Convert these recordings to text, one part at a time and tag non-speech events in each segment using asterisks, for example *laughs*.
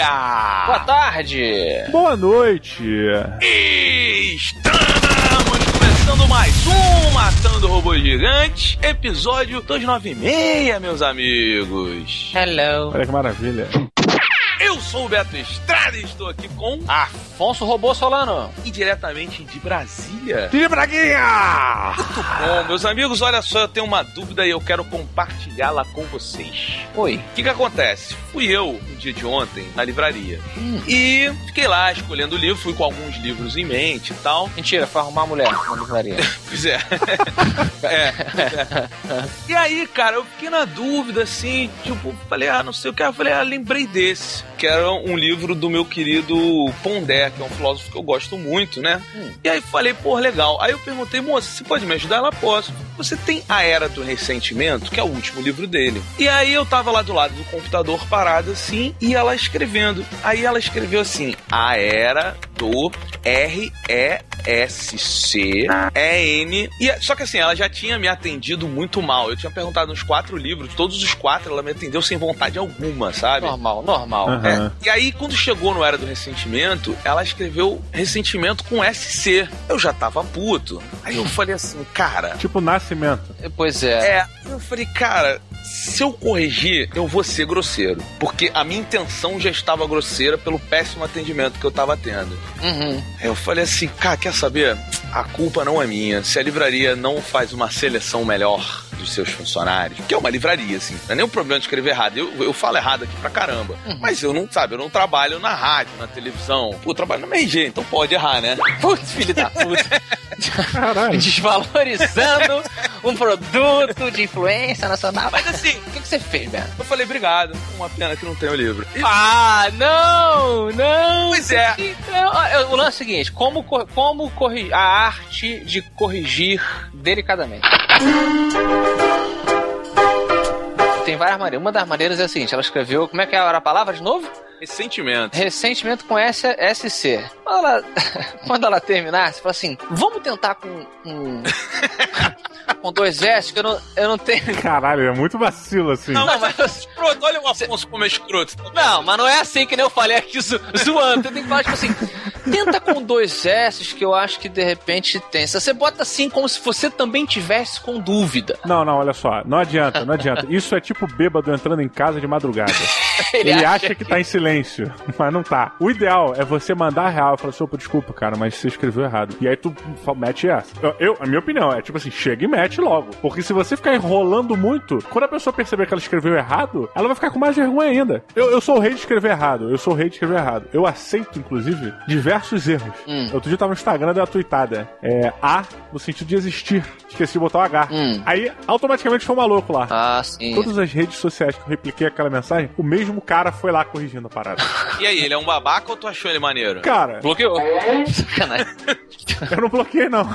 dia! Boa tarde! Boa noite! Estamos começando mais um Matando Robô Gigante, episódio 296, meus amigos. Hello! Olha que maravilha. Eu sou o Beto Estrada e estou aqui com Afonso Robô Solano. e diretamente de Brasília. Tira Braguinha! Muito bom, meus amigos, olha só, eu tenho uma dúvida e eu quero compartilhá-la com vocês. Oi. O que que acontece? Fui eu, no dia de ontem, na livraria. E fiquei lá escolhendo o livro, fui com alguns livros em mente e tal. Mentira, foi arrumar a mulher na livraria. *laughs* Pois é. *laughs* é, é. E aí, cara, eu fiquei na dúvida, assim, tipo, falei, ah, não sei o que. Eu falei, ah, lembrei desse. Que era um livro do meu querido Pondé, que é um filósofo que eu gosto muito, né? Hum. E aí falei, pô, legal. Aí eu perguntei, moça, você pode me ajudar? Ela posso. Você tem A Era do Ressentimento, que é o último livro dele. E aí eu tava lá do lado do computador parado assim, e ela escrevendo. Aí ela escreveu assim: A Era do R-E-S-C-E-N. E, só que assim, ela já tinha me atendido muito mal. Eu tinha perguntado nos quatro livros, todos os quatro ela me atendeu sem vontade alguma, sabe? Normal, normal. Aham. É, e aí, quando chegou no Era do Ressentimento, ela escreveu ressentimento com SC. Eu já tava puto. Aí eu falei assim, cara. Tipo nascimento. Pois é. É, eu falei, cara, se eu corrigir, eu vou ser grosseiro. Porque a minha intenção já estava grosseira pelo péssimo atendimento que eu tava tendo. Uhum. Aí eu falei assim, cara, quer saber? A culpa não é minha. Se a livraria não faz uma seleção melhor dos seus funcionários, que é uma livraria, assim, não é nem um problema de escrever errado. Eu, eu falo errado aqui pra caramba. Mas eu não, sabe, eu não trabalho na rádio, na televisão. Pô, eu trabalho no MG, então pode errar, né? Putz, filho da puta. *laughs* Caralho. Desvalorizando um produto de influência nacional. Mas assim, O que, que você fez, Beto? eu falei, obrigado. Uma pena que não tem o livro. E- Ah, não, não. Pois é. Então, o lance é o seguinte: como, como corrigir a arte de corrigir delicadamente. Tem várias maneiras. Uma das maneiras é a seguinte: ela escreveu. Como é que era a palavra de novo? Ressentimento. Ressentimento com S SC. Quando ela, *laughs* quando ela terminar, você fala assim: vamos tentar com. com, *laughs* com dois S, que eu não, eu não tenho. Caralho, é muito vacilo assim. Não, Não, mas mas- escroto, olha o Afonso como é escroto. Não, mas não é assim que nem eu falei aqui zo- zoando. Você tem que falar, tipo assim, tenta com dois S que eu acho que de repente tem. Se você bota assim como se você também tivesse com dúvida. Não, não, olha só. Não adianta, não adianta. Isso é tipo bêbado entrando em casa de madrugada. *laughs* Ele, acha, que tá em silêncio, *laughs* mas não tá. O ideal é você mandar a real e falar assim, opa, desculpa, cara, mas você escreveu errado. E aí tu mete essa. Eu, eu- a minha opinião é tipo assim, chega e mete logo. Porque se você ficar enrolando muito, quando a pessoa perceber que ela escreveu errado, ela vai ficar com mais vergonha ainda. Eu, eu sou o rei de escrever errado. Eu sou o rei de escrever errado. Eu aceito, inclusive, diversos erros. Hum. Outro dia eu tava no Instagram, uma tweetada. É A no sentido de existir. Esqueci de botar o H. Hum. Aí, automaticamente foi um maluco lá. Ah, sim. Todas as redes sociais que eu repliquei aquela mensagem, o mesmo cara foi lá corrigindo a parada. *laughs* E aí, ele é um babaca ou tu achou ele maneiro? Cara, Bloqueou. Sacanagem. eu não bloqueei, não.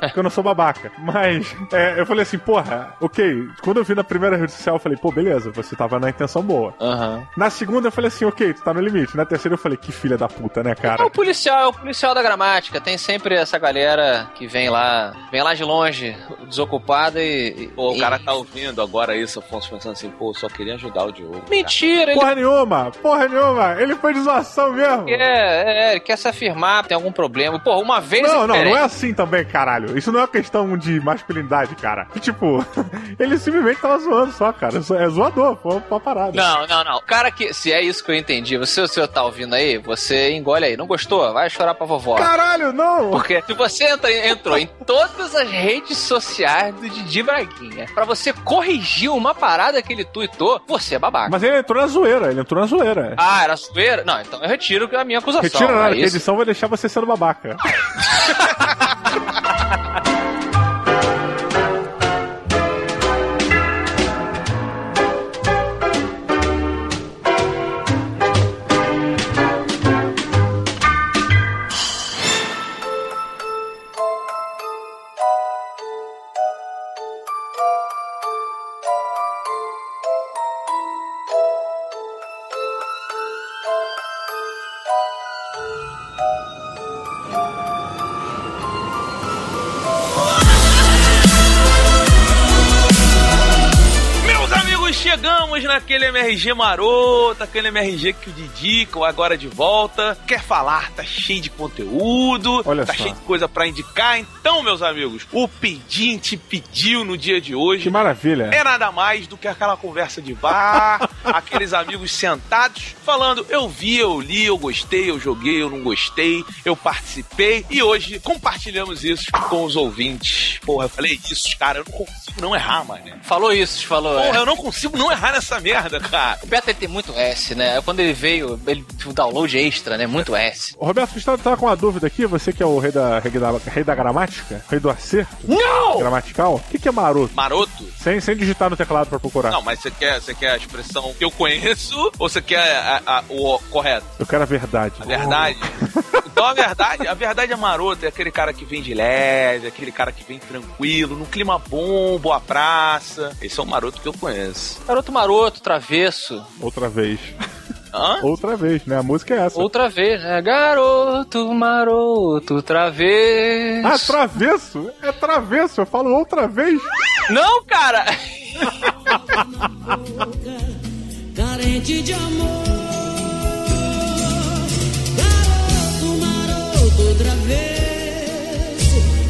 Porque eu não sou babaca. Mas, é, eu falei assim, porra, ok. Quando eu vi na primeira rede social, eu falei, pô, beleza, você tava na intenção boa. Aham. Na segunda, eu falei assim, ok, tu tá no limite. Na terceira, eu falei, que filha da puta, né, É cara? o policial, é o policial da gramática. Tem sempre essa galera que vem lá, vem lá de longe, desocupada e. e- Pô, o e- cara tá ouvindo agora isso, Afonso, pensando assim, pô, só queria ajudar o Diogo. Mentira, ele Porra nenhuma, porra nenhuma. Ele foi de zoação mesmo. quer, é, ele quer se afirmar, tem algum problema. Pô, uma vez. Não, não, diferente. não é assim também, caralho. Isso não é uma questão de masculinidade, cara. Que, tipo, *laughs* ele simplesmente tava zoando só, cara. É zoador, foi uma parada. Não, não, não. O cara que. Se é isso que eu entendi, você, o senhor tá ouvindo aí, você engole aí. Não gostou? Vai chorar pra vovó. Caralho, não! Porque se você entra, entrou em todas as redes sociais do Didi Braguinha pra você corrigir uma parada que ele tuitou, você é babaca. Mas ele entrou na zoeira, ele entrou na zoeira. Ah, era zoeira? Não, então eu retiro a minha acusação. Retira nada, é a edição vai deixar você sendo babaca. *laughs* MRG maroto, aquele MRG que o Didico agora de volta quer falar, tá cheio de conteúdo, Olha tá só. cheio de coisa para indicar. Então, meus amigos, o pedinte pediu no dia de hoje. Que maravilha. É nada mais do que aquela conversa de bar, *laughs* aqueles amigos sentados falando: eu vi, eu li, eu gostei, eu joguei, eu não gostei, eu participei e hoje compartilhamos isso com os ouvintes. Porra, eu falei isso, cara, eu não consigo não errar, mano. Falou isso, falou. Porra, é. eu não consigo não errar nessa merda, cara. O Beto tem muito S, né? Quando ele veio, ele o download extra, né? Muito S. Roberto, você estava com uma dúvida aqui, você que é o rei da, rei da, rei da gramática, rei do acerto. Não! Gramatical. O que, que é maroto? Maroto? Sem, sem digitar no teclado pra procurar. Não, mas você quer, você quer a expressão que eu conheço ou você quer a, a, o correto? Eu quero a verdade. A verdade? Oh. *laughs* Então a verdade, a verdade é maroto, é aquele cara que vem de leve, aquele cara que vem tranquilo, num clima bom, boa praça. Esse é o maroto que eu conheço. Garoto maroto, travesso. Outra vez. Hã? Outra vez, né? A música é essa. Outra vez, né? Garoto maroto, travesso. Ah, travesso? É travesso, eu falo outra vez. Não, cara! Carente de amor. Garoto maroto, outra vez.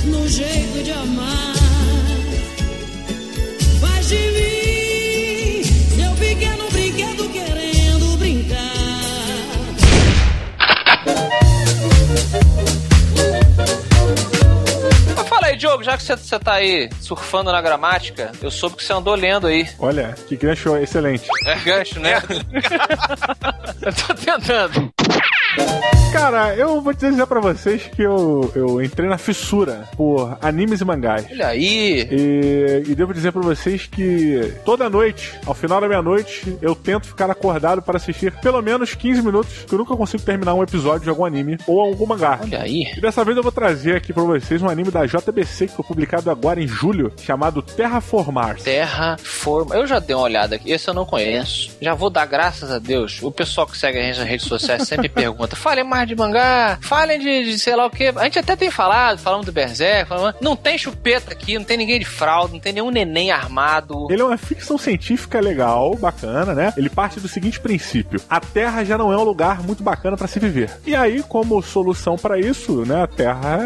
No jeito de amar. Faz de mim. Diogo, já que você tá aí surfando na gramática, eu soube que você andou lendo aí. Olha, que gancho excelente. É gancho, né? *laughs* eu tô tentando. Cara, eu vou dizer pra vocês que eu, eu entrei na fissura por animes e mangás. Olha aí! E, e devo dizer pra vocês que toda noite, ao final da meia-noite, eu tento ficar acordado para assistir pelo menos 15 minutos, que eu nunca consigo terminar um episódio de algum anime ou algum mangá. Olha aí! E dessa vez eu vou trazer aqui pra vocês um anime da JBC que foi publicado agora em julho, chamado Terraformar. Terraform. Eu já dei uma olhada aqui, esse eu não conheço. Já vou dar graças a Deus. O pessoal que segue a gente nas redes sociais sempre *laughs* pergunta: falem mais de mangá, falem de, de, sei lá o que. A gente até tem falado, falamos do Berserk, falamos, não tem chupeta aqui, não tem ninguém de fraude, não tem nenhum neném armado. Ele é uma ficção científica legal, bacana, né? Ele parte do seguinte princípio: a Terra já não é um lugar muito bacana para se viver. E aí, como solução para isso, né, a Terra,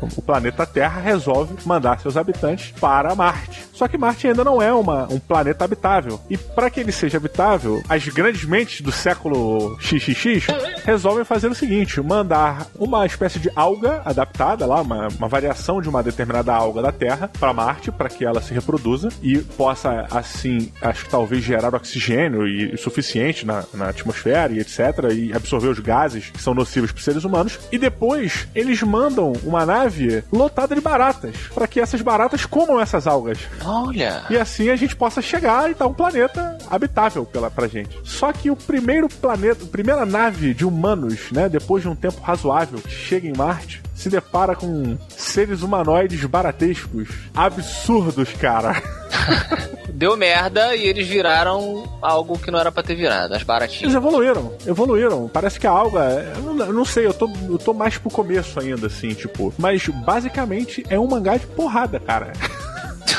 o planeta Terra resolve mandar seus habitantes para Marte. Só que Marte ainda não é uma, um planeta habitável. E para que ele seja habitável, as grandes mentes do século XXX resolvem fazer o seguinte: mandar uma espécie de alga adaptada lá, uma, uma variação de uma determinada alga da Terra para Marte, para que ela se reproduza e possa, assim, acho que talvez gerar oxigênio e, e suficiente na, na, atmosfera e etc. e absorver os gases que são nocivos para seres humanos. E depois eles mandam uma nave lotada de baratas para que essas baratas comam essas algas. Olha! E assim a gente possa chegar e dar um planeta habitável pela, pra gente. Só que o primeiro planeta, a primeira nave de humanos, né, depois de um tempo razoável, que chega em Marte, se depara com seres humanoides baratescos. Absurdos, cara. *laughs* Deu merda e eles viraram algo que não era pra ter virado, as baratinhas. Eles evoluíram, evoluíram. Parece que a alga. Eu não, eu não sei, eu tô, eu tô mais pro começo ainda, assim, tipo. Mas basicamente é um mangá de porrada, cara. *laughs*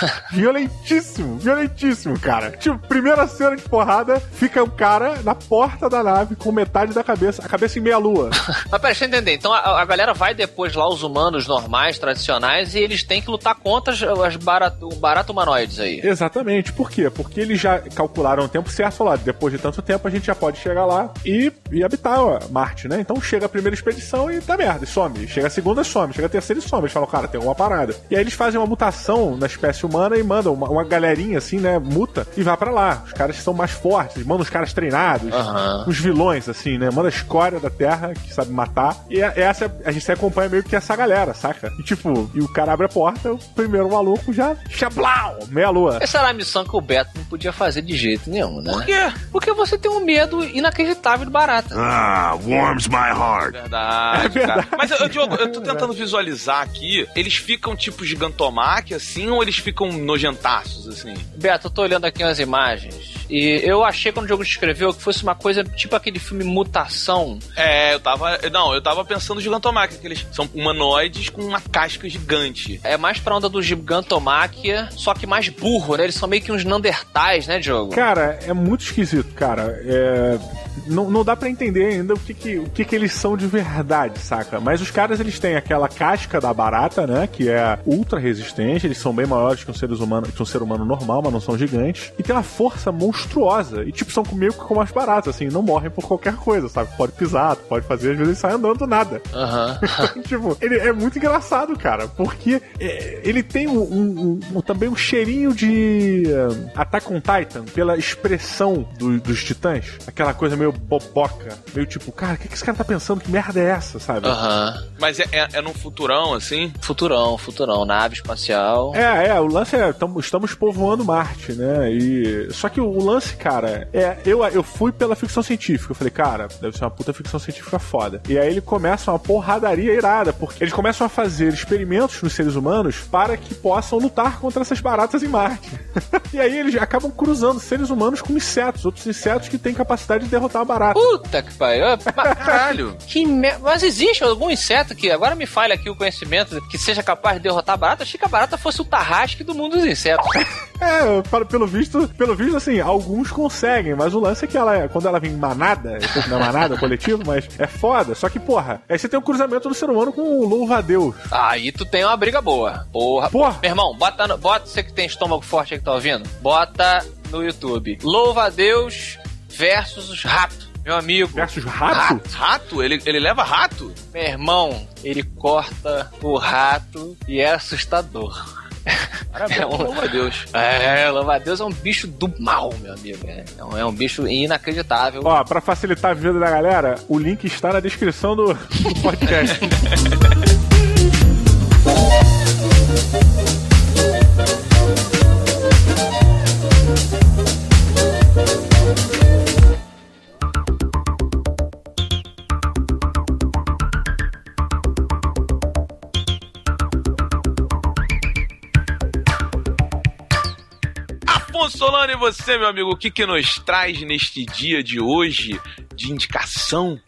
*laughs* violentíssimo, violentíssimo, cara. Tipo, primeira cena de porrada, fica o cara na porta da nave com metade da cabeça, a cabeça em meia lua. *laughs* Mas pera, deixa eu entender. Então a, a, galera vai depois lá, os humanos normais, tradicionais, e eles têm que lutar contra as, as barato, barato humanoides aí. Exatamente. Por quê? Porque eles já calcularam o tempo certo, falaram, depois de tanto tempo a gente já pode chegar lá e, e habitar ó, Marte, né? Então chega a primeira expedição e tá merda, e some. Chega a segunda, some. Chega a terceira e some. Eles falam, cara, tem alguma parada. E aí eles fazem uma mutação na espécie humana e mandam uma, uma galerinha assim, né, muta e vai para lá. Os caras são mais fortes, mandam os caras treinados, uhum. os vilões, assim, né? Manda a escória da Terra, que sabe matar. E é, essa, a gente acompanha meio que essa galera, saca? E tipo, e o cara abre a porta, o primeiro maluco já. Chablau! Meia lua. Essa era a missão que o Beto não podia fazer de jeito nenhum, né? Por quê? Porque você tem um medo inacreditável de barata. Ah, warms my heart. Verdade. É verdade. Cara. Mas, eu, Diogo, eu tô tentando visualizar aqui. Eles ficam tipo gigantomach, assim, ou eles ficam nojentaços, assim? Beto, eu tô olhando aqui umas imagens E eu achei quando o jogo descreveu que fosse uma coisa tipo aquele filme Mutação. É, eu tava. Não, eu tava pensando no Gigantomachia, que eles são humanoides com uma casca gigante. É mais pra onda do Gigantomachia, só que mais burro, né? Eles são meio que uns Neandertais, né, Diogo? Cara, é muito esquisito, cara. É não, não dá para entender ainda o que que, o que que eles são de verdade, saca? Mas os caras, eles têm aquela casca da barata, né? Que é ultra resistente, eles são bem maiores que um, seres humano, que um ser humano normal, mas não são gigantes. E tem uma força monstruosa. E, tipo, são meio que como as baratas, assim, não morrem por qualquer coisa, sabe? Pode pisar, pode fazer, às vezes sai andando do nada. Uhum. *laughs* tipo, ele é muito engraçado, cara, porque é, ele tem um, um, um, também um cheirinho de uh, Attack on Titan, pela expressão do, dos titãs. Aquela coisa meio boboca. Meio tipo, cara, o que, que esse cara tá pensando? Que merda é essa, sabe? Aham. Uhum. Mas é, é, é num futurão, assim? Futurão, futurão. Nave espacial. É, é. O lance é, tamo, estamos povoando Marte, né? E... Só que o lance, cara, é... Eu, eu fui pela ficção científica. Eu falei, cara, deve ser uma puta ficção científica foda. E aí ele começa uma porradaria irada, porque eles começam a fazer experimentos nos seres humanos para que possam lutar contra essas baratas em Marte. *laughs* e aí eles acabam cruzando seres humanos com insetos, outros insetos que têm capacidade de derrotar a barata. Puta que pariu. *laughs* Caralho. Que me... Mas existe algum inseto que, agora me falha aqui o conhecimento, que seja capaz de derrotar a barata? Achei que a barata fosse o tarrasque do mundo dos insetos. *laughs* é, para, pelo visto, pelo visto, assim, alguns conseguem, mas o lance é que ela, quando ela vem manada, *laughs* não é manada, coletivo, mas é foda. Só que, porra, aí você tem o um cruzamento do ser humano com o louva-a-Deus. Aí tu tem uma briga boa. Porra. Porra. Meu irmão, bota, no, bota você que tem estômago forte aí que tá ouvindo, bota no YouTube. Louva-a-Deus versus os ratos. Meu amigo. Versus rato? rato? Rato? Ele, ele leva rato? Meu irmão, ele corta o rato e é assustador. Parabéns, é um, louva a Deus. É, louva a Deus é um bicho do mal, meu amigo. É, um, é um bicho inacreditável. Ó, pra facilitar a vida da galera, o link está na descrição do, do podcast. *laughs* Solano, e você, meu amigo, o que, que nos traz neste dia de hoje de indicação?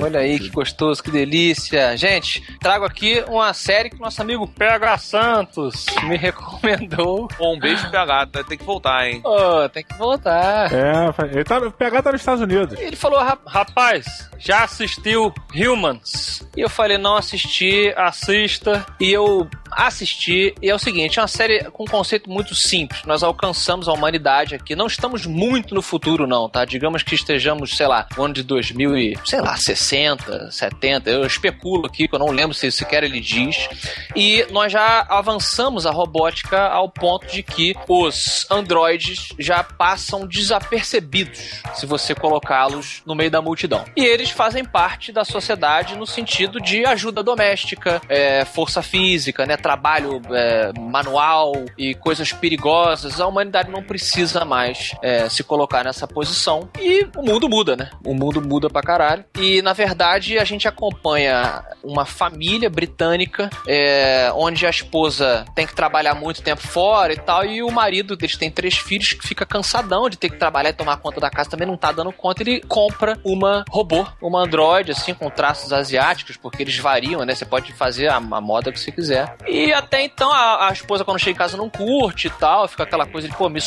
Olha aí que gostoso, que delícia. Gente, trago aqui uma série que nosso amigo PH Santos me *laughs* recomendou. um beijo, PH, tem que voltar, hein? Oh, tem que voltar. É, ele tá, o PH tá nos Estados Unidos. Ele falou, rapaz, já assistiu Humans? E eu falei, não assisti, assista. E eu assisti. E é o seguinte, é uma série com um conceito muito simples. Nós alcançamos a humanidade aqui. Não estamos muito no futuro, não, tá? Digamos que estejamos, sei lá, no ano de 2000 e, sei lá, 60, 70. Eu especulo aqui, que eu não lembro se sequer ele diz. E nós já avançamos a robótica ao ponto de que os androides já passam desapercebidos se você colocá-los no meio da multidão. E eles fazem parte da sociedade no sentido de ajuda doméstica, é, força física, né? trabalho é, manual e coisas perigosas, a humanidade não precisa mais é, se colocar nessa posição. E o mundo muda, né? O mundo muda pra caralho. E na verdade a gente acompanha uma família britânica é, onde a esposa tem que trabalhar muito tempo fora e tal, e o marido, eles têm três filhos, que fica cansadão de ter que trabalhar e tomar conta da casa, também não tá dando conta. Ele compra uma robô, uma androide, assim, com traços asiáticos, porque eles variam, né? Você pode fazer a, a moda que você quiser. E até então a, a, esposa, quando chega em casa, não curte e tal. Fica aquela coisa de, pô, me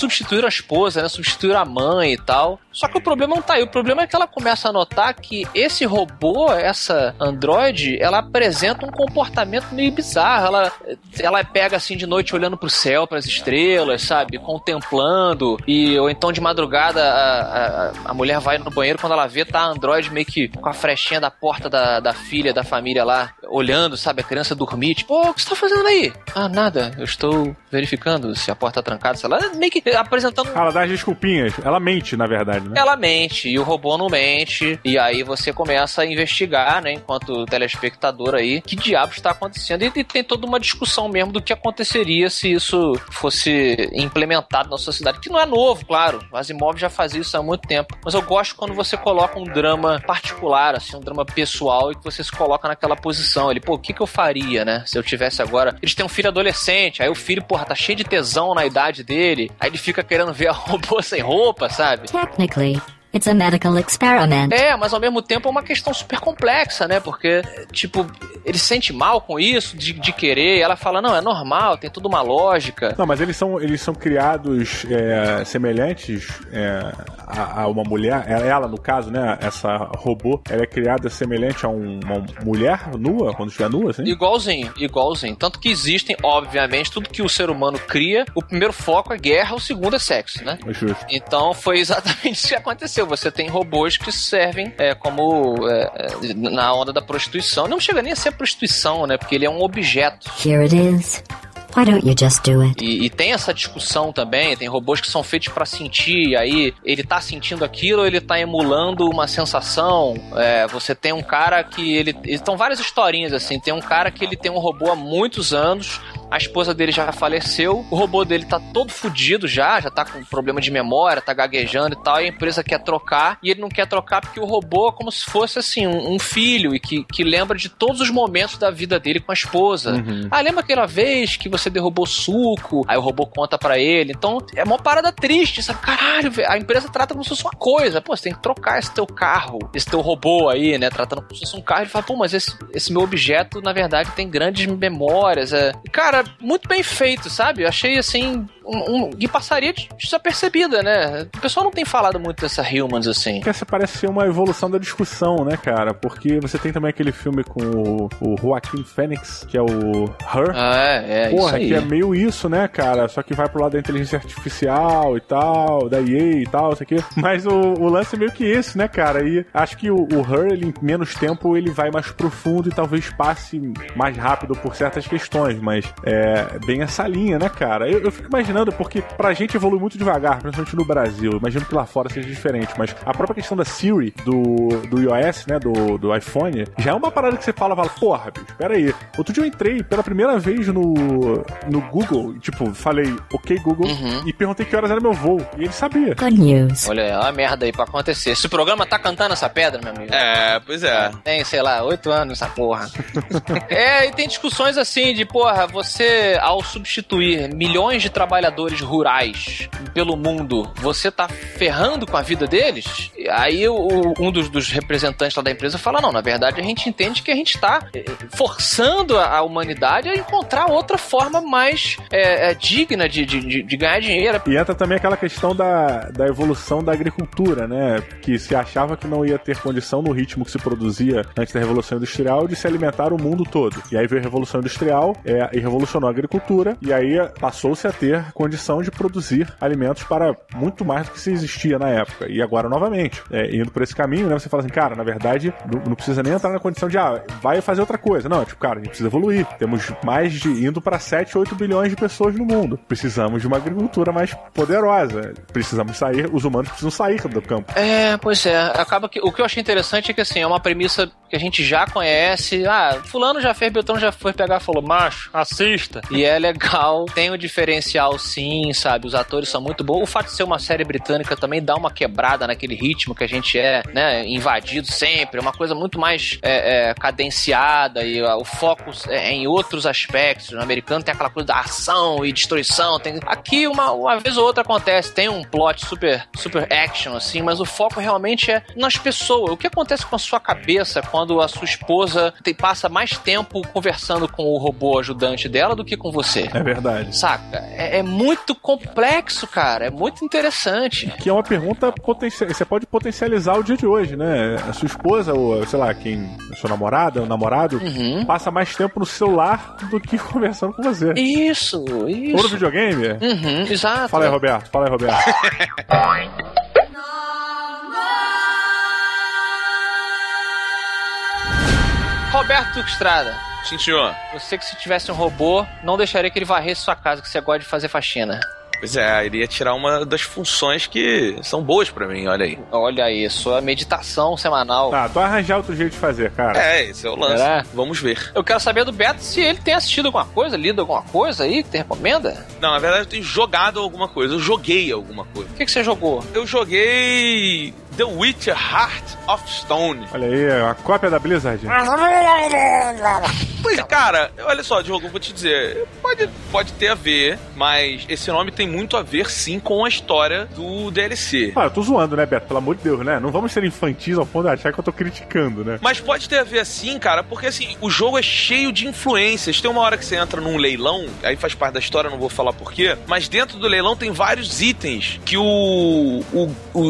substituir a esposa, né? Substituir a mãe e tal. Só que o problema não tá aí. O problema é que ela começa a notar que esse robô, essa androide, ela apresenta um comportamento meio bizarro. Ela, ela pega assim de noite olhando pro céu, para as estrelas, sabe? Contemplando. E, ou então de madrugada a, a, a, mulher vai no banheiro quando ela vê, tá a androide meio que com a frechinha da porta da, da filha, da família lá, olhando, sabe? A criança dormir. Tipo, o que você tá fazendo aí? Ah, nada. Eu estou verificando se a porta tá trancada. Sei lá, meio que apresentando. Ela dá as desculpinhas. Ela mente, na verdade, né? Ela mente, e o robô não mente. E aí você começa a investigar, né, enquanto telespectador aí, que diabo está acontecendo. E, e tem toda uma discussão mesmo do que aconteceria se isso fosse implementado na sociedade. Que não é novo, claro. As imóveis já fazia isso há muito tempo. Mas eu gosto quando você coloca um drama particular, assim, um drama pessoal, e que você se coloca naquela posição ali. Pô, o que, que eu faria, né? Se eu tivesse tivesse agora. Eles têm um filho adolescente, aí o filho, porra, tá cheio de tesão na idade dele, aí ele fica querendo ver a robô sem roupa, sabe? Technically, It's a medical experiment. É, mas ao mesmo tempo é uma questão super complexa, né? Porque, tipo, ele se sente mal com isso, de, de querer. Ela fala, não, é normal, tem tudo uma lógica. Não, mas eles são, eles são criados é, semelhantes é, a, a, uma mulher. É, ela, no caso, né? Essa robô, ela é criada semelhante a um, uma mulher nua, quando estiver nua, assim? Igualzinho, igualzinho. Tanto que existem, obviamente, tudo que o ser humano cria, o primeiro foco é guerra, o segundo é sexo, né? É justo. Então foi exatamente isso que aconteceu. Você tem robôs que servem é, como é, é, na onda da prostituição. Não chega nem a ser prostituição, né? Porque ele é um objeto. Here it is. Why don't you just do it? E, e tem essa discussão também, tem robôs que são feitos para sentir, aí ele tá sentindo aquilo, ele tá emulando uma sensação. É, você tem um cara que ele. Estão várias historinhas assim. Tem um cara que ele tem um robô há muitos anos, a esposa dele já faleceu, o robô dele tá todo fudido já, já tá com problema de memória, tá gaguejando e tal, e a empresa quer trocar, e ele não quer trocar porque o robô é como se fosse assim, um, um filho, e que, que lembra de todos os momentos da vida dele com a esposa. Uhum. Ah, lembra aquela vez que você derrubou suco? Aí o robô conta para ele. Então é uma parada triste, sabe? Caralho, a empresa trata como se fosse uma coisa. Pô, você tem que trocar esse teu carro, esse teu robô aí, né? Tratando como se fosse um carro. Ele fala, pô, mas esse, esse meu objeto, na verdade, tem grandes memórias. É... Cara, muito bem feito, sabe? Eu achei assim. Um, um, e passaria desapercebida, né? O pessoal não tem falado muito dessa Humans assim. Essa parece ser uma evolução da discussão, né, cara? Porque você tem também aquele filme com o, o Joaquim Phoenix, que é o Her. Ah, é, é Porra, que é meio isso, né, cara? Só que vai pro lado da inteligência artificial e tal, da EA e tal, isso aqui. Mas o, o lance é meio que esse, né, cara? E acho que o, o Her, ele, em menos tempo, ele vai mais profundo e talvez passe mais rápido por certas questões, mas é bem essa linha, né, cara? Eu, eu fico imaginando, porque pra gente evolui muito devagar, principalmente no Brasil. Imagino que lá fora seja diferente, mas a própria questão da Siri, do, do iOS, né, do, do iPhone, já é uma parada que você fala, fala, porra, bicho, pera aí. Outro dia eu entrei pela primeira vez no, no Google, e, tipo, falei, ok, Google, Uhum. e perguntei que horas era meu voo. E ele sabia. Good news. Olha, é uma merda aí pra acontecer. Esse programa tá cantando essa pedra, meu amigo. É, pois é. Tem, sei lá, oito anos essa porra. *laughs* é, e tem discussões assim de, porra, você, ao substituir milhões de trabalhadores rurais pelo mundo, você tá ferrando com a vida deles? Aí o- um dos, dos representantes lá da empresa fala, não, na verdade a gente entende que a gente tá eh, forçando a, a humanidade a encontrar outra forma mais eh, eh, digna de, de, de- de ganhar dinheiro. E entra também aquela questão da, da evolução da agricultura, né? Que se achava que não ia ter condição no ritmo que se produzia antes da Revolução Industrial de se alimentar o mundo todo. E aí veio a Revolução Industrial é, e revolucionou a agricultura, e aí passou-se a ter condição de produzir alimentos para muito mais do que se existia na época. E agora, novamente, é, indo por esse caminho, né? Você fala assim, cara, na verdade, não, não precisa nem entrar na condição de, ah, vai fazer outra coisa. Não, tipo, cara, a gente precisa evoluir. Temos mais de indo para 7, 8 bilhões de pessoas no mundo. Precisamos de uma agricultura mais poderosa. Precisamos sair, os humanos precisam sair do campo. É, pois é. Acaba que o que eu achei interessante é que assim, é uma premissa que a gente já conhece. Ah, fulano já fez, Beltrano já foi pegar e falou, macho, assista. E é legal, tem o diferencial sim, sabe? Os atores são muito bons. O fato de ser uma série britânica também dá uma quebrada naquele ritmo que a gente é, né, invadido sempre. É uma coisa muito mais é, é, cadenciada e o foco é em outros aspectos. No americano tem aquela coisa da ação e destruição. Tem... Aqui, uma, uma vez ou outra acontece, tem um plot super, super action, assim, mas o foco realmente é nas pessoas. O que acontece com a sua cabeça quando a sua esposa tem- passa mais tempo conversando com o robô ajudante dela do que com você? É verdade. Saca? É, é muito complexo, cara. É muito interessante. Que é uma pergunta potencial. Você pode potencializar o dia de hoje, né? A sua esposa, ou sei lá, quem. A sua namorada, o namorado, Uhum. passa mais tempo no celular do que *laughs* conversando com você. Isso, Ou no isso. videogame? Uhum, exato. Fala aí, Roberto. Fala aí, Roberto. Roberto Estrada. Sim, senhor. Você que se tivesse um robô, não deixaria que ele varresse sua casa, que você gosta de fazer faxina. Pois é, iria tirar uma das funções que são boas pra mim, olha aí. Olha aí, sua meditação semanal. Tá, tu vai arranjar outro jeito de fazer, cara. É, esse é o lance. Será? Vamos ver. Eu quero saber do Beto se ele tem assistido alguma coisa, lido alguma coisa aí que te recomenda. Não, na verdade eu tenho jogado alguma coisa. Eu joguei alguma coisa. O que, que você jogou? Eu joguei The Witcher Heart of Stone. Olha aí, a cópia da Blizzard. Pois, cara, olha só, Diogo, vou te dizer, pode, pode ter a ver, mas esse nome tem muito a ver, sim, com a história do DLC. Ah, eu tô zoando, né, Beto? Pelo amor de Deus, né? Não vamos ser infantis ao ponto de achar que eu tô criticando, né? Mas pode ter a ver assim, cara, porque assim, o jogo é cheio de influências. Tem uma hora que você entra num leilão, aí faz parte da história, não vou falar porquê, mas dentro do leilão tem vários itens que o. O, o,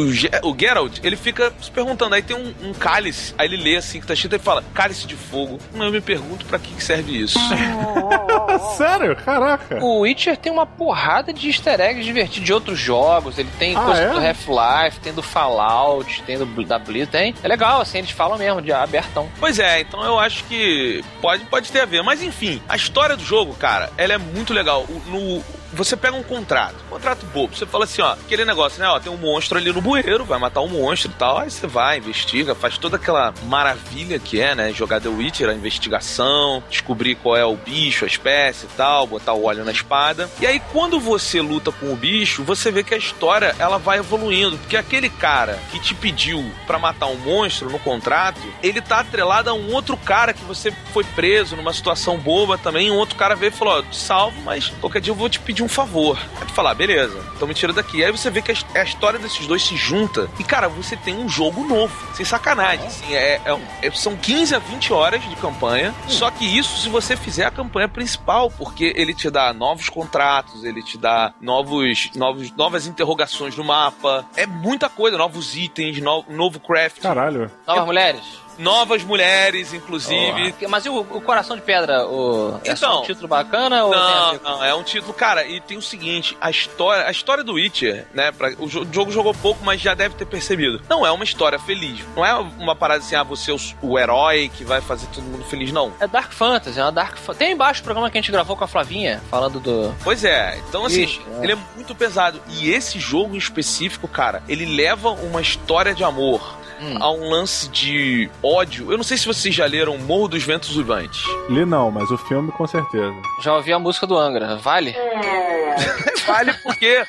o Geralt, ele fica se perguntando. Aí tem um, um cálice, aí ele lê assim, que tá escrito e fala: Cálice de fogo. Eu me pergunto pra que que serve isso. *laughs* Sério? Caraca. O Witcher tem uma porrada de easter eggs divertidos de outros jogos. Ele tem Ah, coisa é? do Half-Life, tem do Fallout, tem do, da Blizz, tem. É legal, assim, eles falam mesmo de abertão. Pois é, então eu acho que pode, pode ter a ver. Mas enfim, a história do jogo, cara, ela é muito legal. O- No, você pega um contrato, um contrato bobo. Você fala assim, ó, aquele negócio, né? Ó, tem um monstro ali no bueiro, vai matar um monstro e tal. Aí você vai, investiga, faz toda aquela maravilha que é, né? Jogar The Witcher, a investigação, descobrir qual é o bicho, a espécie e tal, botar o óleo na espada. E aí, quando você luta com o bicho, você vê que a história ela vai evoluindo. Porque aquele cara que te pediu pra matar um monstro no contrato, ele tá atrelado a um outro cara que você foi preso numa situação boba também. Um outro cara veio e falou: Ó, te salvo, mas qualquer dia eu vou te pedir um favor. Aí tu fala: "Ah, beleza, então me tira daqui. Aí você vê que a, his- a história desses dois se junta e, cara, você tem um jogo novo, sem sacanagem. Assim, é, é um- é- são 15 a 20 horas de campanha, só que isso se você fizer a campanha principal, porque ele te dá novos contratos, ele te dá novos, novos, novas interrogações no mapa. É muita coisa, novos itens, no- novo craft, Caralho. Novas mulheres? Novas mulheres, inclusive. Mas e o, o Coração de Pedra? O, é Então. um título bacana ou Não, com- não, é um título, cara, e tem o seguinte, a história, a história do Witcher, né, pra, o, jo- o jogo jogou pouco, mas já deve ter percebido. Não é uma história feliz. Não é uma parada assim, ah, você é o, o herói que vai fazer todo mundo feliz, não. É Dark Fantasy, é uma Dark Fa- Tem embaixo o programa que a gente gravou com a Flavinha, falando do. Pois é, então assim, Ixi, é. ele é muito pesado. E esse jogo em específico, cara, ele leva uma história de amor Hum. a um lance de ódio. Eu não sei se vocês já leram Morro dos Ventos Uivantes. Li não, mas o filme com certeza. Já ouvi a música do Angra, vale? *laughs* Vale porque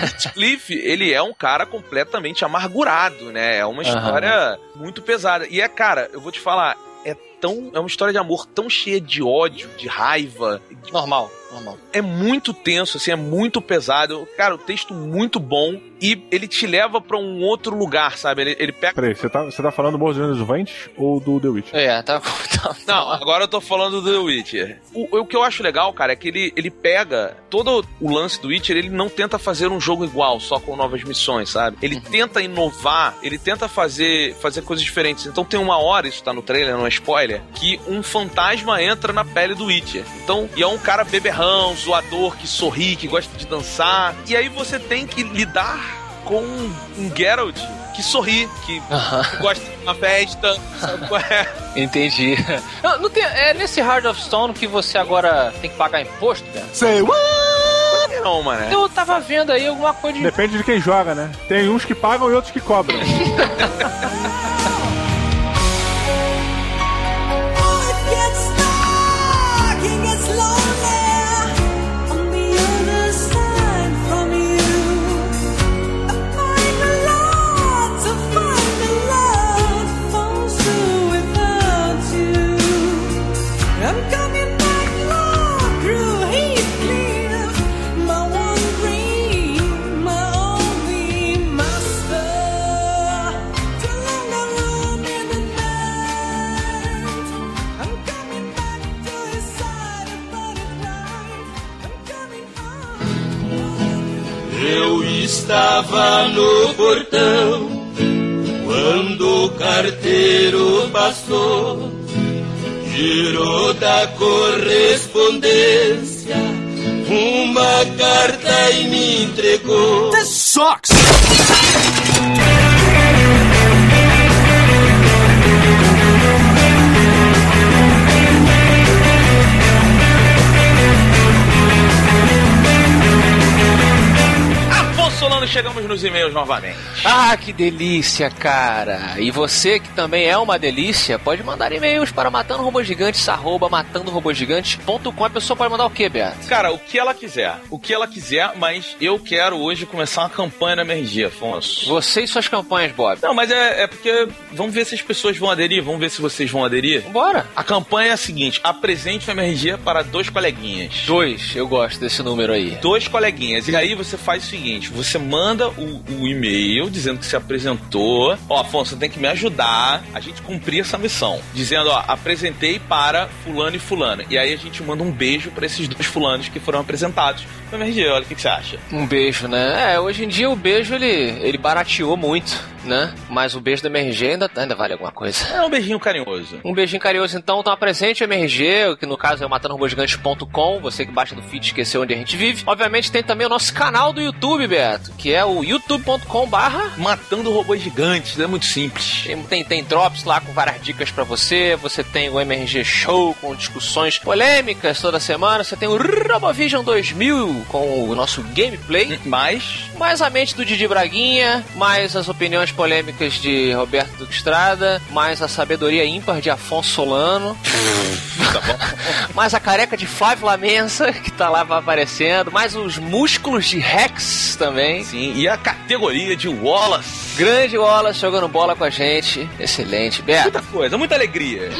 Heathcliff, ele é um cara completamente amargurado, né? É uma história muito pesada. E é, cara, eu vou te falar, é tão. É uma história de amor tão cheia de ódio, de raiva. de- Normal, normal. É muito tenso, assim, é muito pesado. Cara, o texto muito bom e ele te leva pra um outro lugar, sabe? Ele, ele pega. Peraí, você tá, você tá falando do Morro dos Ventos ou do The Witcher? É, tá. *laughs* tá Não, agora eu tô falando do The Witcher. O, o que eu acho legal, cara, é que ele, ele pega todo o lance do Witcher, ele não tenta fazer um jogo igual, só com novas missões, sabe? Ele tenta inovar, ele tenta fazer, fazer coisas diferentes. Então tem uma hora, isso tá no trailer, não é spoiler, que um fantasma entra na pele do Witcher. Então, e é um cara beberrão, zoador, que sorri, que gosta de dançar. E aí você tem que lidar com um Geralt que sorri, que gosta de uma festa, é? *laughs* entendi. Não, não tem, é nesse Heart of Stone que você agora tem que pagar imposto, né? Não, mano. Eu tava vendo aí alguma coisa de. Depende de quem joga, né? Tem uns que pagam e outros que cobram. *laughs* estava no portão quando o carteiro passou, girou da correspondência uma carta e me entregou. Afonso Solano, chegamos nos e-mails novamente. Ah, que delícia, cara! E você que também é uma delícia, pode mandar e-mails para matandorobogigantes, arroba matandorobogigantes.com. A pessoa pode mandar o quê, Beto? Cara, o que ela quiser. O que ela quiser, mas eu quero hoje começar uma campanha na MRG, Afonso. Você e suas campanhas, Bob. Não, mas é, é porque vamos ver se as pessoas vão aderir, vamos ver se vocês vão aderir. Bora! A campanha é a seguinte: apresente o MRG para dois coleguinhas. Dois, eu gosto desse número aí. Dois coleguinhas. E aí você faz o seguinte: você manda o, o e-mail dizendo que se apresentou. Ó, Afonso, você tem que me ajudar a gente cumprir essa missão. Dizendo, ó, apresentei para fulano e fulano. E aí a gente manda um beijo para esses dois fulanos que foram apresentados MRG. Olha, o que, que você acha? Um beijo, né? É, hoje em dia o beijo ele, ele barateou muito, né? Mas o beijo da MRG ainda, ainda vale alguma coisa. É um beijinho carinhoso. Um beijinho carinhoso, então. Então apresente o MRG, que no caso é o matandorobogigante.com. Você que baixa do feed esqueceu onde a gente vive. Obviamente tem também o nosso canal do YouTube, Beto, que é o youtube.com barra Matando robôs gigantes, é muito simples. Tem, tem, tem drops lá com várias dicas pra você. Você tem o MRG Show com discussões polêmicas toda semana. Você tem o RoboVision 2000 com o nosso gameplay. Mas, Mais a mente do Didi Braguinha, mais as opiniões polêmicas de Roberto Duque Estrada, mais a sabedoria ímpar de Afonso Solano, tá bom? *laughs* mais a careca de Flávio Lamensa, que tá lá aparecendo, mais os músculos de Rex também. Sim, e a categoria de Wallace. Grande Wallace jogando bola com a gente. Excelente. Beto, Muita coisa, muita alegria.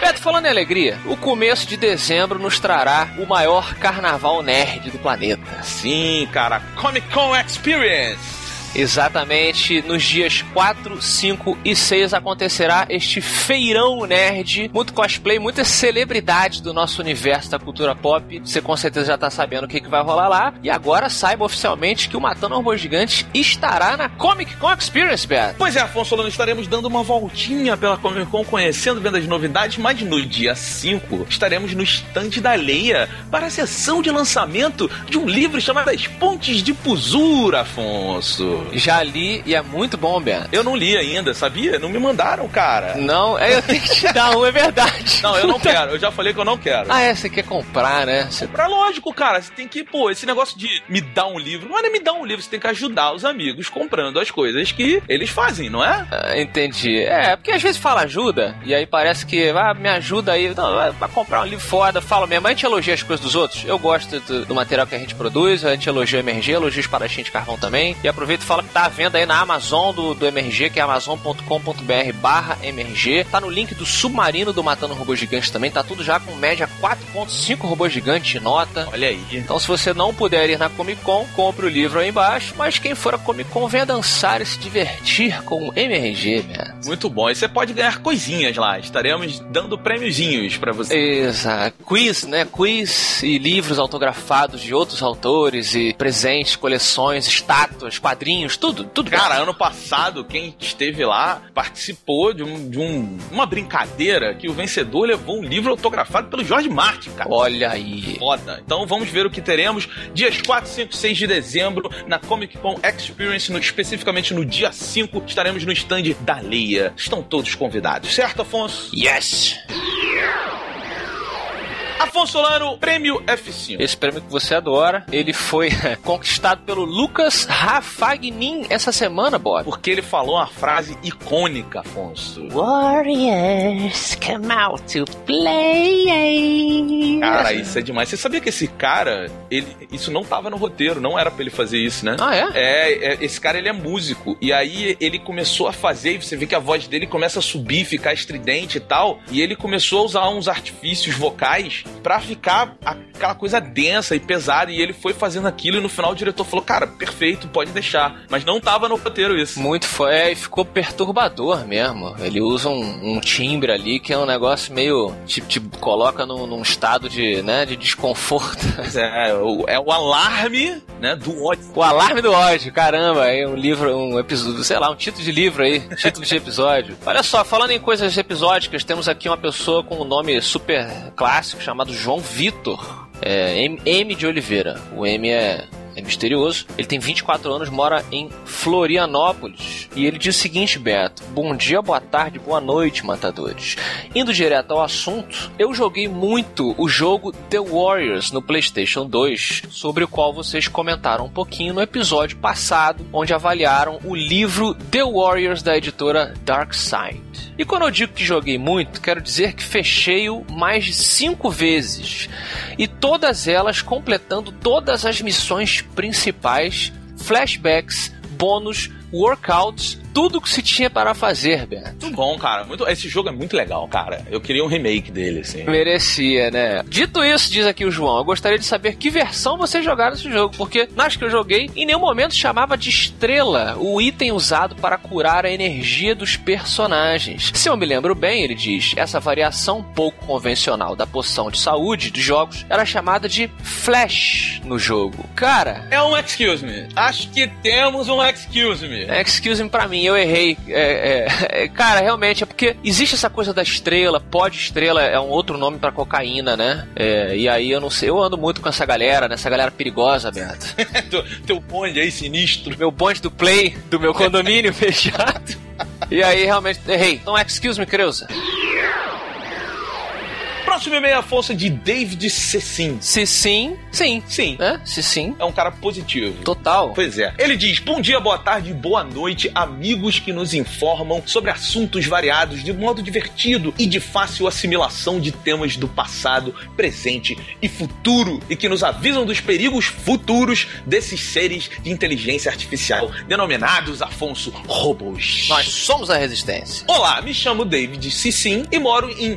Beto, falando em alegria, o começo de dezembro nos trará o maior carnaval nerd do planeta. Sim, cara, Comic Con Experience. Exatamente, nos dias 4, 5 e 6 acontecerá este feirão nerd, muito cosplay, muita celebridade do nosso universo da cultura pop. Você com certeza já tá sabendo o que, que vai rolar lá. E agora saiba oficialmente que o Matando Robô Gigante estará na Comic Con Experience, Beto. Pois é, Afonso Solano, estaremos dando uma voltinha pela Comic Con, conhecendo, vendo as novidades, mas no dia 5 estaremos no stand da Leia para a sessão de lançamento de um livro chamado As Pontes de Pusura, Afonso. Já li e é muito bom, Beto. Eu não li ainda, sabia? Não me mandaram, cara. Não, é, eu tenho que te dar um, é verdade. Não, eu não quero. Eu já falei que eu não quero. Ah, é, você quer comprar, né? Você Pra lógico, cara, você tem que, pô, esse negócio de me dar um livro, não é nem me dar um livro, você tem que ajudar os amigos comprando as coisas que eles fazem, não é? Ah, entendi. É, porque às vezes fala ajuda, e aí parece que, ah, me ajuda aí, não, vai, comprar um livro foda, fala mesmo, a gente elogia as coisas dos outros. Eu gosto do, do material que a gente produz, a gente elogia o MRG, elogia os Parachim de Carvão também, e aproveita e fala que tá à venda aí na Amazon do, do MRG, que é amazon.com.br barra MRG, tá no link do Submarino do Matando Robô Gigante também, tá tudo já com média 4.5 robôs gigantes de nota. Olha aí. Então, se você não puder ir na Comic Con, compre o livro aí embaixo. Mas quem for a Comic Con, venha dançar e se divertir com o MRG, né? Muito bom. E você pode ganhar coisinhas lá. Estaremos dando prêmiozinhos pra você. Exato. Quiz, né? Quiz e livros autografados de outros autores e presentes, coleções, estátuas, quadrinhos, tudo, tudo. Cara, ano passado, quem esteve lá participou de, um, de um- uma brincadeira que o vencedor levou um livro autografado pelo Jorge Martin, cara. Olha aí. Foda. Então vamos ver o que teremos dias 4, 5, 6 de dezembro na Comic Con Experience, no- especificamente no dia 5, estaremos no stand da Leia. Estão todos convidados, certo, Afonso? Yes! Afonso Solano, prêmio F5. Esse prêmio que você adora, ele foi *laughs* conquistado pelo Lucas Rafagnin essa semana, Bob. Porque ele falou uma frase icônica, Afonso. Warriors come out to play. Cara, isso é demais. Você sabia que esse cara, ele, isso não tava no roteiro, não era pra ele fazer isso, né? Ah, é? É, é, esse cara ele é músico. E aí ele começou a fazer, e você vê que a voz dele começa a subir, ficar estridente e tal. E ele começou a usar uns artifícios vocais pra ficar aquela coisa densa e pesada. E ele foi fazendo aquilo e no final o diretor falou: Cara, perfeito, pode deixar. Mas não tava no roteiro isso. Muito foi, é, e ficou perturbador mesmo. Ele usa um, um timbre ali que é um negócio meio. Te, te coloca num, num estado de, né, de desconforto. *laughs* Mas É, o- é o alarme, né, do ódio. O Alarme do Ódio, caramba, é um livro, um episódio, sei lá, um título de livro aí, *laughs* título de episódio. Olha só, falando em coisas episódicas, temos aqui uma pessoa com um nome super clássico chamado João Vitor. É, M, M de Oliveira. O M é, é misterioso. Ele tem 24 anos, mora em Florianópolis. E ele diz o seguinte, Beto: Bom dia, boa tarde, boa noite, matadores. Indo direto ao assunto, eu joguei muito o jogo The Warriors no PlayStation 2, sobre o qual vocês comentaram um pouquinho no episódio passado, onde avaliaram o livro The Warriors da editora Dark Side. E quando eu digo que joguei muito, quero dizer que fechei-o mais de cinco vezes. E todas elas completando todas as missões principais, flashbacks, bônus, workouts, tudo que se tinha para fazer, Beto. Muito bom, cara. Muito, esse jogo é muito legal, cara. Eu queria um remake dele, assim. Merecia, né? Dito isso, diz aqui o João, eu gostaria de saber que versão você jogaram nesse jogo, porque nas que eu joguei, em nenhum momento chamava de estrela o item usado para curar a energia dos personagens. Se eu me lembro bem, ele diz, essa variação pouco convencional da poção de saúde dos jogos era chamada de Flash no jogo. Cara, É um excuse me. Acho que temos um excuse me. Excuse me pra mim, eu errei. É, é, *laughs* é, cara, realmente é porque existe essa coisa da estrela, pode estrela é um outro nome pra cocaína, né? É, e aí eu não sei, eu ando muito com essa galera, né? Essa galera perigosa, Beto. *laughs* teu, teu bonde aí sinistro. Meu bonde do play, do meu condomínio *laughs* fechado. E aí realmente errei. Então, excuse me, Creuza. Próximo e-mail, Afonso, é de David Cecim. Se sim, sim. Se sim, É um cara positivo. total. Pois é. Ele diz: Bom dia, boa tarde, boa noite, amigos que nos informam sobre assuntos variados de modo divertido e de fácil assimilação de temas do passado, presente e futuro e que nos avisam dos perigos futuros desses seres de inteligência artificial denominados, Afonso, robôs. Nós somos a resistência. Olá, me chamo David Cicim e moro em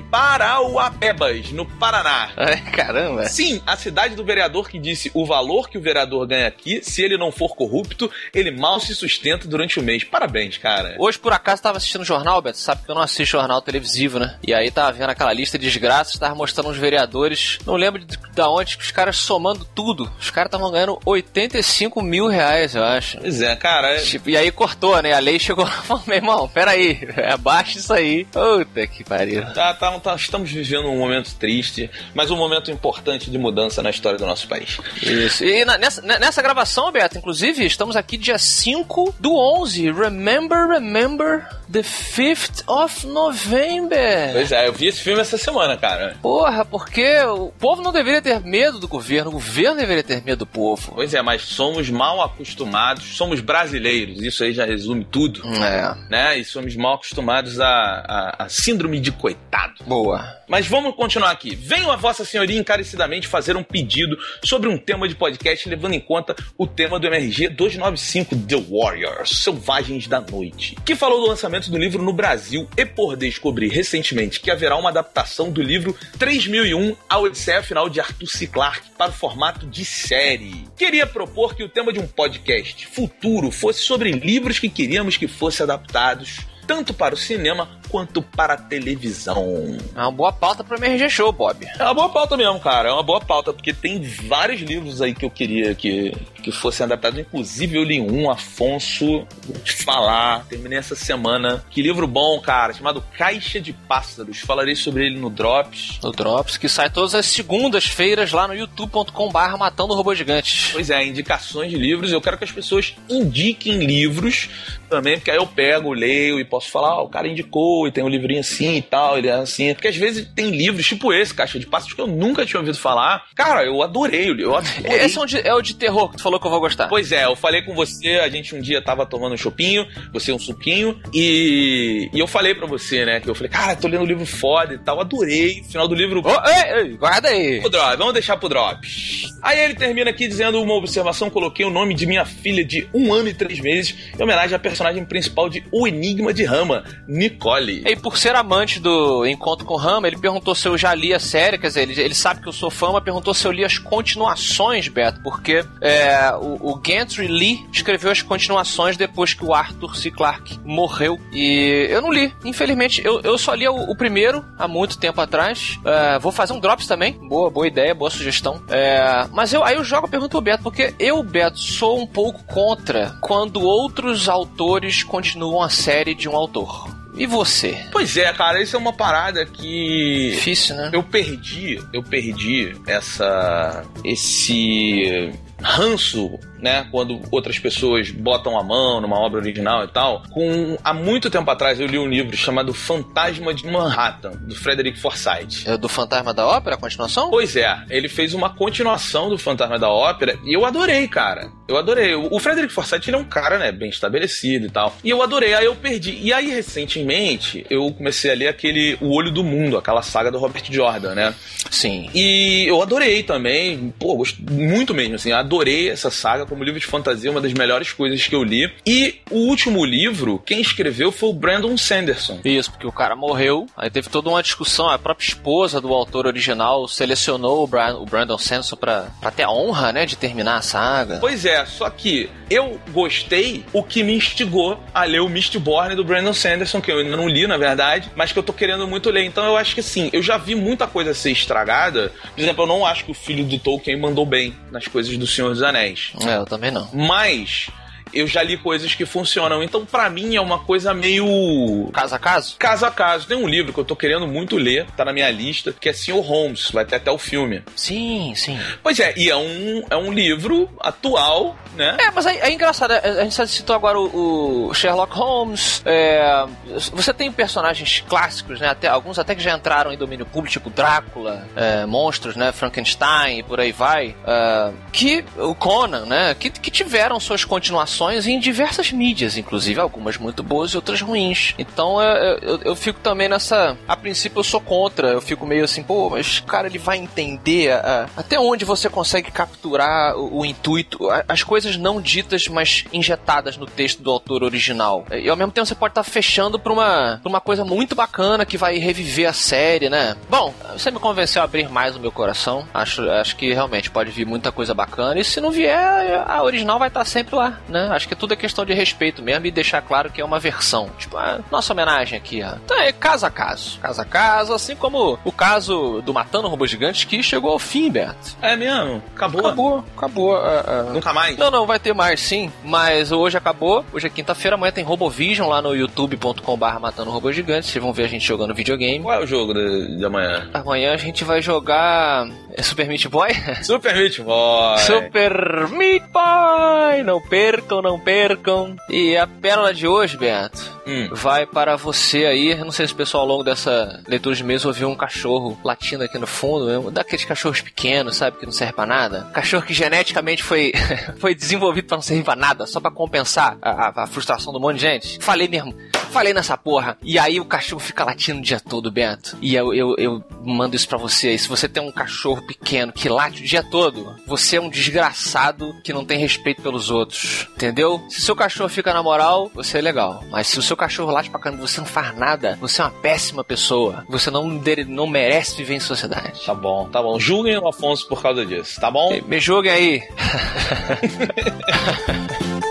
No Paraná. Ai, *laughs* caramba. Sim, a cidade do vereador que disse o valor que o vereador ganha aqui, se ele não for corrupto, ele mal se sustenta durante o mês. Parabéns, cara. Hoje, por acaso, tava assistindo jornal, Beto. Sabe que eu não assisto jornal televisivo, né? E aí tava vendo aquela lista de desgraças, tava mostrando uns vereadores. Não lembro de, da onde que os caras somando tudo. Os caras estavam ganhando 85 mil reais, eu acho. Pois é, cara. é- Tipo, e aí cortou, né? A lei chegou lá e falou: meu irmão, peraí, *laughs* abaixa isso aí. Puta que pariu. Tá, tá, tá, estamos vivendo um momento triste, mas um momento importante de mudança na história do nosso país. Isso. E na- nessa, ne- nessa gravação, Beto, inclusive, estamos aqui dia 5 do 11. Remember, remember the 5th of November. Pois é, eu vi esse filme essa semana, cara. Porra, porque o povo não deveria ter medo do governo, o governo deveria ter medo do povo. Pois é, mas somos mal acostumados, somos brasileiros, isso aí já resume tudo. É. Né? E somos mal acostumados a, a, a síndrome de coitado. Boa. Mas vamos continuar aqui. Venho a Vossa Senhoria encarecidamente fazer um pedido sobre um tema de podcast, levando em conta o tema do MRG 295 The Warriors, Selvagens da Noite, que falou do lançamento do livro no Brasil e por descobrir recentemente que haverá uma adaptação do livro 3001 A Odisseia Final de Arthur C. Clarke para o formato de série. Queria propor que o tema de um podcast futuro fosse sobre livros que queríamos que fossem adaptados tanto para o cinema quanto para a televisão. É uma boa pauta pro MRG Show, Bob. É uma boa pauta mesmo, cara. É uma boa pauta, porque tem vários livros aí que eu queria que, que fossem adaptados. Inclusive, eu li um, Afonso, vou te falar. Terminei essa semana. Que livro bom, cara, chamado Caixa de Pássaros. Falarei sobre ele no Drops. No Drops, que sai todas as segundas-feiras lá no youtube.com/barra Matando Robôs Gigantes. Pois é, indicações de livros. Eu quero que as pessoas indiquem livros também, porque aí eu pego, leio e posso falar, ah, o cara indicou e tem um livrinho assim e tal, ele é assim. Porque às vezes tem livros tipo esse, Caixa de Pássaros, que eu nunca tinha ouvido falar. Cara, eu adorei o livro. Eu adorei. Esse é o, de, é o de terror que tu falou que eu vou gostar. Pois é, eu falei com você, a gente um dia tava tomando um chopinho, você um suquinho, e, e eu falei pra você, né, que eu falei, cara, tô lendo um livro foda e tal, adorei, final do livro... Ô, ei, ei, guarda aí. Pro drop, vamos deixar pro drops. Aí ele termina aqui dizendo uma observação, coloquei o nome de minha filha de um ano e três meses, em homenagem à personagem principal de O Enigma de Rama, Nicole. E por ser amante do Encontro com Rama, ele perguntou se eu já li a série, quer dizer, ele, ele sabe que eu sou fã, mas perguntou se eu li as continuações, Beto, porque é, o, o Gantry Lee escreveu as continuações depois que o Arthur C. Clarke morreu. E eu não li, infelizmente. Eu, eu só li o, o primeiro há muito tempo atrás. É, vou fazer um Drops também. Boa, boa ideia, boa sugestão. É, mas eu, aí eu jogo a pergunta pro Beto, porque eu, Beto, sou um pouco contra quando outros autores continuam a série de um autor. E você? Pois é, cara, isso é uma parada que... Difícil, né? Eu perdi, eu perdi essa esse ranço né? Quando outras pessoas botam a mão numa obra original e tal. Com há muito tempo atrás eu li um livro chamado Fantasma de Manhattan, do Frederick Forsyth. É do Fantasma da Ópera, a continuação? Pois é, ele fez uma continuação do Fantasma da Ópera e eu adorei, cara. Eu adorei. O Frederick Forsyth ele é um cara, né, bem estabelecido e tal. E eu adorei, aí eu perdi. E aí, recentemente, eu comecei a ler aquele O Olho do Mundo, aquela saga do Robert Jordan, né? Sim. E eu adorei também, pô, muito mesmo, assim, adorei essa saga como livro de fantasia, uma das melhores coisas que eu li. E o último livro, quem escreveu foi o Brandon Sanderson. Isso, porque o cara morreu, aí teve toda uma discussão, a própria esposa do autor original selecionou o, Bra o Brandon Sanderson pra, pra ter a honra, né, de terminar a saga. Pois é, só que eu gostei o que me instigou a ler o Mistborn do Brandon Sanderson, que eu ainda não li, na verdade, mas que eu tô querendo muito ler. Então eu acho que assim, eu já vi muita coisa ser estragada. Por exemplo, eu não acho que o filho do Tolkien mandou bem nas coisas do Senhor dos Anéis. É, eu também não. Mas eu já li coisas que funcionam. Então, pra mim, é uma coisa meio. Caso a caso? Caso a caso. Tem um livro que eu tô querendo muito ler, tá na minha lista, que é Sr. Holmes, vai ter até o filme. Sim, sim. Pois é, e é um, é um livro atual, né? É, mas é, é engraçado, a gente citou agora o, o Sherlock Holmes, é, você tem personagens clássicos, né, até, alguns até que já entraram em domínio público, tipo Drácula, é, monstros, né, Frankenstein e por aí vai, é, que, o Conan, né, que, que tiveram suas continuações em diversas mídias, inclusive algumas muito boas e outras ruins. Então é, eu, eu fico também nessa, a princípio eu sou contra, eu fico meio assim, pô, mas cara, ele vai entender a- até onde você consegue capturar o, o intuito, a- as coisas não ditas, mas injetadas no texto do autor original. E ao mesmo tempo você pode estar fechando pra uma, pra uma coisa muito bacana que vai reviver a série, né? Bom, você me convenceu a abrir mais o meu coração. Acho, acho que realmente pode vir muita coisa bacana. E se não vier, a original vai estar sempre lá, né? Acho que tudo é questão de respeito mesmo e deixar claro que é uma versão. Tipo, a nossa homenagem aqui, ó. Então é caso a caso. Caso a caso, assim como o caso do Matando Robôs Gigantes que chegou ao fim, Beto. É mesmo? Acabou? Acabou, acabou. ah, ah. Nunca mais? Não, não, vai ter mais sim, mas hoje acabou. Hoje é quinta-feira, amanhã tem Robovision lá no youtube.com.br Matando Robôs Gigantes. Vocês vão ver a gente jogando videogame. Qual é o jogo de, de amanhã? Amanhã a gente vai jogar. É Super Meat Boy? Super Meat Boy. Super Meat Boy! Não percam, não percam. E a pérola de hoje, Beto, Hum. vai para você aí. Eu não sei se o pessoal ao longo dessa leitura de mês ouviu um cachorro latindo aqui no fundo, né? daqueles cachorros pequenos, sabe, que não serve pra nada. Cachorro que geneticamente foi, *laughs* foi desenvolvido pra não servir pra nada, só pra compensar a, a- a frustração do monte de gente. Falei mesmo. Falei nessa porra. E aí o cachorro fica latindo o dia todo, Bento. E eu, eu, eu mando isso pra você aí. Se você tem um cachorro pequeno que late o dia todo, você é um desgraçado que não tem respeito pelos outros. Entendeu? Se seu cachorro fica na moral, você é legal. Mas se o seu cachorro late pra caramba e você não faz nada, você é uma péssima pessoa. Você não, não merece viver em sociedade. Tá bom, tá bom. Julguem o Afonso por causa disso, tá bom? Me julguem aí. *laughs*